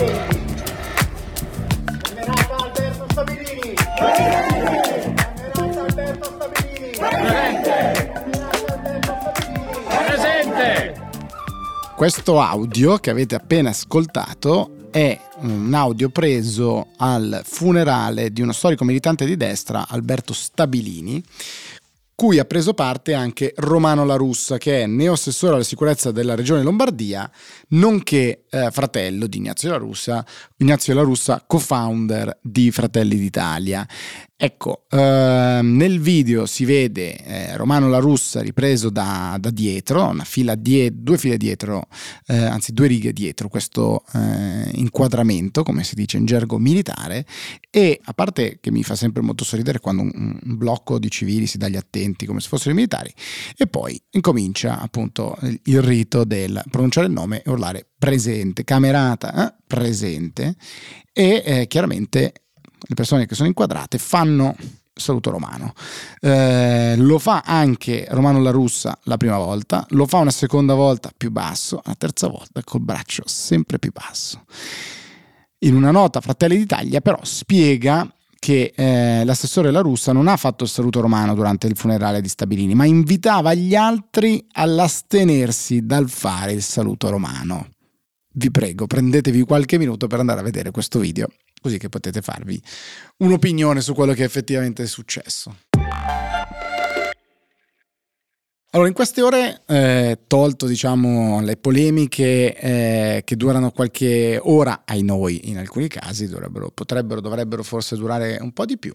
attenti. Camerata Alberto Stabilini. Camerata Alberto Stabilini. Presente! Alberto. Presente! Questo audio che avete appena ascoltato è un audio preso al funerale di uno storico militante di destra, Alberto Stabilini, cui ha preso parte anche Romano La Russa, che è neoassessore alla sicurezza della regione Lombardia, nonché eh, fratello di Ignazio La Russa, Ignazio La Russa, co-founder di Fratelli d'Italia. Ecco, eh, nel video si vede eh, Romano La Russa ripreso da, da dietro, fila die- due file dietro, eh, anzi due righe dietro questo eh, inquadramento, come si dice in gergo militare, e a parte che mi fa sempre molto sorridere quando un, un blocco di civili si dà gli attenti come se fossero i militari, e poi incomincia appunto il, il rito del pronunciare il nome e urlare presente, camerata, eh, presente, e eh, chiaramente le persone che sono inquadrate fanno saluto romano. Eh, lo fa anche Romano La Russa la prima volta, lo fa una seconda volta più basso, la terza volta col braccio sempre più basso. In una nota Fratelli d'Italia però spiega che eh, l'assessore La Russa non ha fatto il saluto romano durante il funerale di Stabilini, ma invitava gli altri all'astenersi dal fare il saluto romano. Vi prego, prendetevi qualche minuto per andare a vedere questo video così che potete farvi un'opinione su quello che effettivamente è successo. Allora, in queste ore, eh, tolto diciamo le polemiche eh, che durano qualche ora, ai noi in alcuni casi, potrebbero, dovrebbero forse durare un po' di più.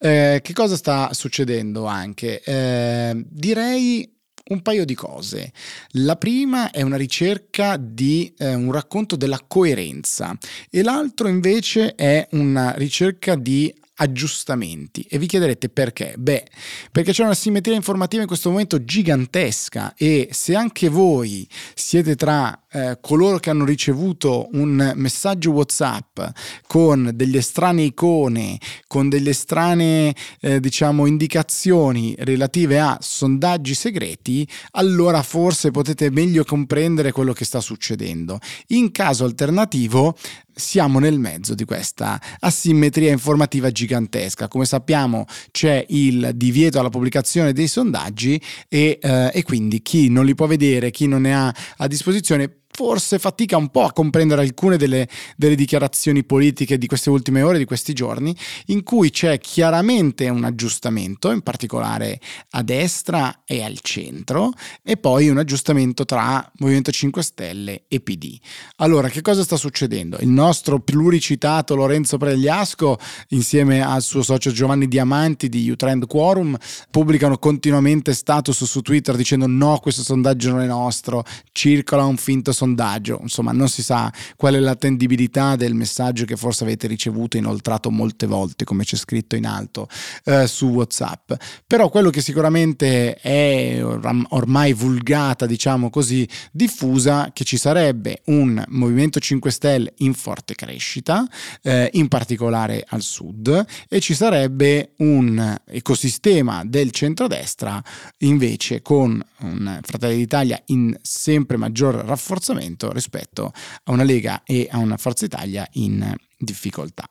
Eh, che cosa sta succedendo anche? Eh, direi un paio di cose. La prima è una ricerca di eh, un racconto della coerenza e l'altro invece è una ricerca di aggiustamenti e vi chiederete perché? Beh, perché c'è una simmetria informativa in questo momento gigantesca e se anche voi siete tra eh, coloro che hanno ricevuto un messaggio WhatsApp con delle strane icone, con delle strane eh, diciamo indicazioni relative a sondaggi segreti, allora forse potete meglio comprendere quello che sta succedendo. In caso alternativo, siamo nel mezzo di questa asimmetria informativa gigantesca. Come sappiamo c'è il divieto alla pubblicazione dei sondaggi e, eh, e quindi chi non li può vedere, chi non ne ha a disposizione forse fatica un po' a comprendere alcune delle, delle, dichiarazioni politiche di queste ultime ore, di questi giorni, in cui c'è chiaramente un aggiustamento, in particolare a destra e al centro, e poi un aggiustamento tra Movimento 5 Stelle e PD. Allora, che cosa sta succedendo? Il nostro pluricitato Lorenzo Pregliasco, insieme al suo socio Giovanni Diamanti di Utrend Quorum, pubblicano continuamente status su Twitter dicendo no, questo sondaggio non è nostro, circola un finto sondaggio sondaggio, insomma non si sa qual è l'attendibilità del messaggio che forse avete ricevuto inoltrato molte volte, come c'è scritto in alto eh, su WhatsApp. Però quello che sicuramente è ormai vulgata, diciamo così, diffusa, che ci sarebbe un Movimento 5 Stelle in forte crescita, eh, in particolare al sud, e ci sarebbe un ecosistema del centrodestra invece con un Fratelli d'Italia in sempre maggior rafforzamento avanzamento rispetto a una Lega e a una Forza Italia in difficoltà.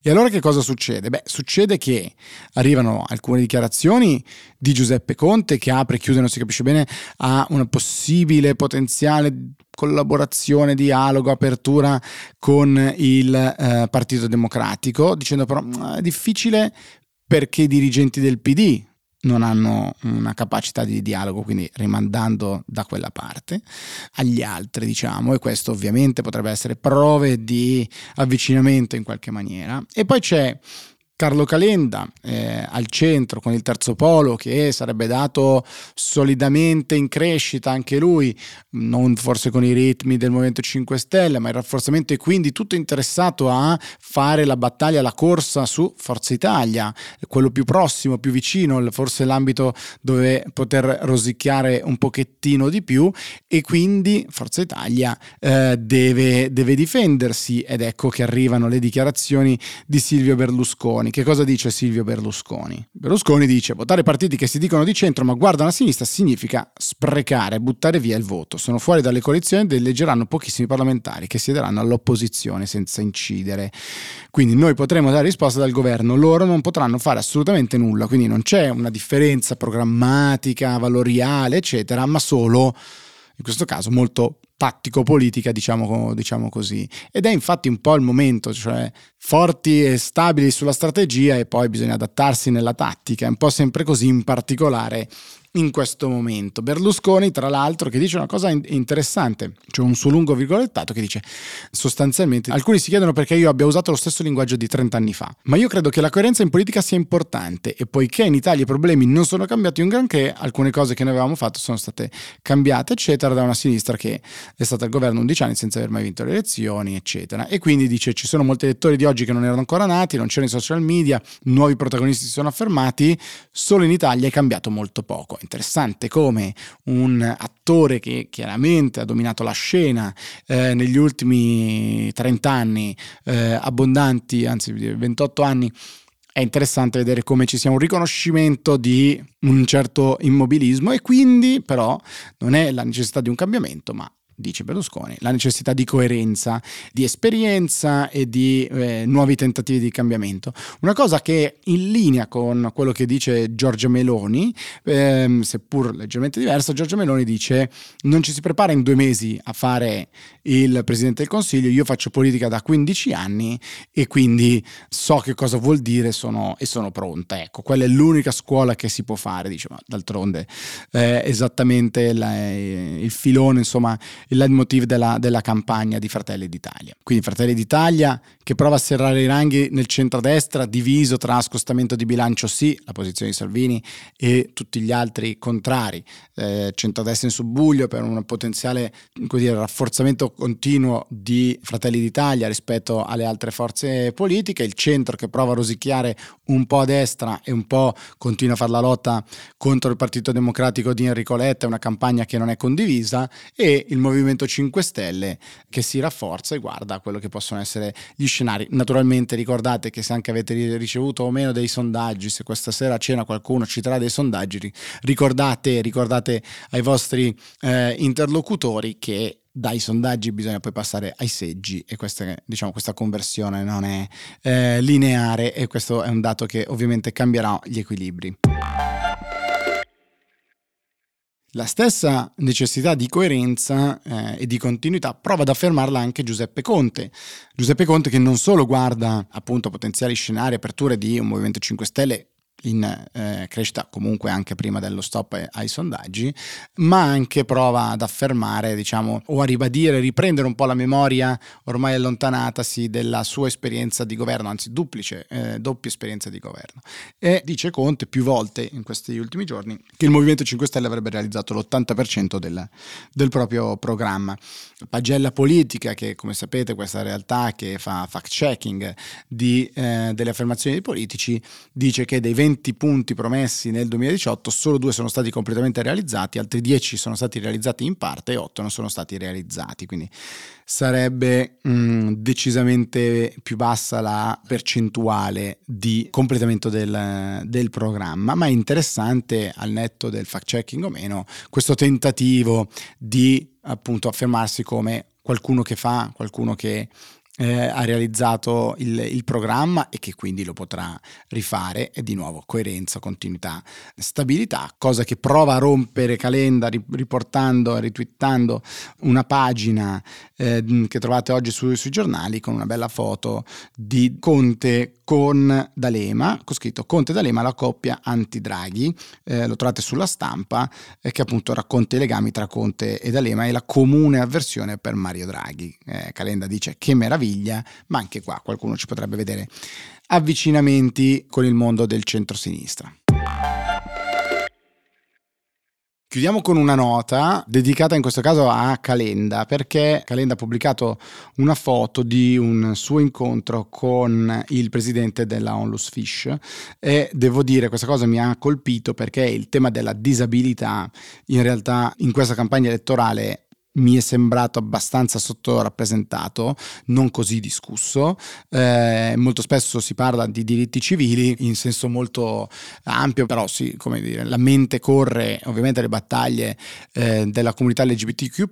E allora che cosa succede? Beh, succede che arrivano alcune dichiarazioni di Giuseppe Conte che apre e chiude, non si capisce bene, a una possibile potenziale collaborazione, dialogo, apertura con il eh, Partito Democratico, dicendo però mm, è difficile perché i dirigenti del PD non hanno una capacità di dialogo, quindi rimandando da quella parte agli altri, diciamo, e questo ovviamente potrebbe essere prove di avvicinamento in qualche maniera. E poi c'è Carlo Calenda eh, al centro con il terzo polo che sarebbe dato solidamente in crescita anche lui, non forse con i ritmi del Movimento 5 Stelle, ma il rafforzamento e quindi tutto interessato a fare la battaglia, la corsa su Forza Italia, quello più prossimo, più vicino, forse l'ambito dove poter rosicchiare un pochettino di più e quindi Forza Italia eh, deve, deve difendersi ed ecco che arrivano le dichiarazioni di Silvio Berlusconi Berlusconi. Che cosa dice Silvio Berlusconi? Berlusconi dice votare partiti che si dicono di centro ma guardano a sinistra significa sprecare, buttare via il voto. Sono fuori dalle coalizioni ed eleggeranno pochissimi parlamentari che siederanno all'opposizione senza incidere. Quindi noi potremo dare risposta dal governo, loro non potranno fare assolutamente nulla, quindi non c'è una differenza programmatica, valoriale, eccetera, ma solo in questo caso molto tattico-politica, diciamo, diciamo, così. Ed è infatti un po' il momento, cioè forti e stabili sulla strategia e poi bisogna adattarsi nella tattica, è un po' sempre così in particolare in questo momento. Berlusconi, tra l'altro, che dice una cosa interessante, cioè un suo lungo virgolettato che dice sostanzialmente alcuni si chiedono perché io abbia usato lo stesso linguaggio di 30 anni fa, ma io credo che la coerenza in politica sia importante e poiché in Italia i problemi non sono cambiati un granché, alcune cose che noi avevamo fatto sono state cambiate, eccetera, da una sinistra che è stata al governo 11 anni senza aver mai vinto le elezioni, eccetera. E quindi dice ci sono molti elettori di oggi che non erano ancora nati, non c'erano i social media, nuovi protagonisti si sono affermati, solo in Italia è cambiato molto poco interessante come un attore che chiaramente ha dominato la scena eh, negli ultimi 30 anni, eh, abbondanti, anzi 28 anni, è interessante vedere come ci sia un riconoscimento di un certo immobilismo e quindi però non è la necessità di un cambiamento, ma dice Berlusconi, la necessità di coerenza, di esperienza e di eh, nuovi tentativi di cambiamento. Una cosa che in linea con quello che dice Giorgia Meloni, ehm, seppur leggermente diversa, Giorgia Meloni dice non ci si prepara in due mesi a fare il Presidente del Consiglio, io faccio politica da 15 anni e quindi so che cosa vuol dire sono, e sono pronta. Ecco, quella è l'unica scuola che si può fare, dice, ma d'altronde eh, esattamente la, il filone, insomma, il leitmotiv della, della campagna di Fratelli d'Italia. Quindi Fratelli d'Italia che prova a serrare i ranghi nel centrodestra, diviso tra scostamento di bilancio sì, la posizione di Salvini, e tutti gli altri contrari. Eh, centrodestra in subbuglio per un potenziale dire, rafforzamento continuo di Fratelli d'Italia rispetto alle altre forze politiche, il centro che prova a rosicchiare un po' a destra e un po' continua a fare la lotta contro il Partito Democratico di Enrico Letta, una campagna che non è condivisa, e il movimento Movimento 5 Stelle che si rafforza e guarda quello che possono essere gli scenari. Naturalmente ricordate che se anche avete ricevuto o meno dei sondaggi, se questa sera a cena qualcuno ci darà dei sondaggi, ricordate, ricordate ai vostri eh, interlocutori che dai sondaggi bisogna poi passare ai seggi e questa, diciamo, questa conversione non è eh, lineare e questo è un dato che ovviamente cambierà gli equilibri. La stessa necessità di coerenza eh, e di continuità prova ad affermarla anche Giuseppe Conte. Giuseppe Conte che non solo guarda appunto potenziali scenari, aperture di un Movimento 5 Stelle in eh, crescita comunque anche prima dello stop ai sondaggi, ma anche prova ad affermare, diciamo, o a ribadire, riprendere un po' la memoria ormai allontanatasi della sua esperienza di governo, anzi duplice, eh, doppia esperienza di governo. E dice Conte più volte in questi ultimi giorni che il Movimento 5 Stelle avrebbe realizzato l'80% del, del proprio programma. Pagella politica, che come sapete questa realtà che fa fact-checking eh, delle affermazioni dei politici, dice che dei 20 20 punti promessi nel 2018, solo due sono stati completamente realizzati, altri 10 sono stati realizzati in parte e 8 non sono stati realizzati, quindi sarebbe mm, decisamente più bassa la percentuale di completamento del, del programma, ma è interessante al netto del fact checking o meno questo tentativo di appunto affermarsi come qualcuno che fa, qualcuno che eh, ha realizzato il, il, programma e che quindi lo potrà rifare e di nuovo coerenza, continuità, stabilità, cosa che prova a rompere Calenda riportando ritwittando una pagina eh, che trovate oggi su, sui giornali con una bella foto di Conte con D'Alema, con scritto Conte D'Alema, la coppia anti-Draghi, eh, lo trovate sulla stampa, eh, che appunto racconta i legami tra Conte e D'Alema e la comune avversione per Mario Draghi. Eh, Calenda dice che meraviglia, ma anche qua qualcuno ci potrebbe vedere avvicinamenti con il mondo del centro-sinistra. Chiudiamo con una nota dedicata in questo caso a Calenda, perché Calenda ha pubblicato una foto di un suo incontro con il presidente della Onlus Fish e devo dire questa cosa mi ha colpito perché il tema della disabilità in realtà in questa campagna elettorale mi è sembrato abbastanza sottorappresentato, non così discusso. Eh, molto spesso si parla di diritti civili in senso molto ampio, però sì, come dire, la mente corre ovviamente alle battaglie eh, della comunità LGBTQ,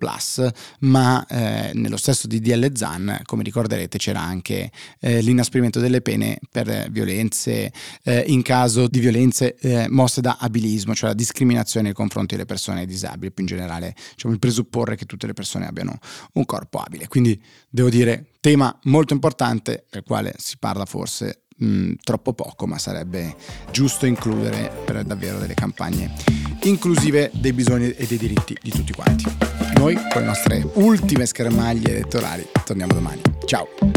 ma eh, nello stesso DDL ZAN, come ricorderete, c'era anche eh, l'inasprimento delle pene per violenze eh, in caso di violenze eh, mosse da abilismo, cioè la discriminazione nei confronti delle persone disabili, più in generale diciamo, il presupporre che tutte le persone abbiano un corpo abile. Quindi devo dire, tema molto importante del quale si parla forse mh, mm, troppo poco, ma sarebbe giusto includere per davvero delle campagne inclusive dei bisogni e dei diritti di tutti quanti. Noi con le nostre ultime schermaglie elettorali torniamo domani. Ciao!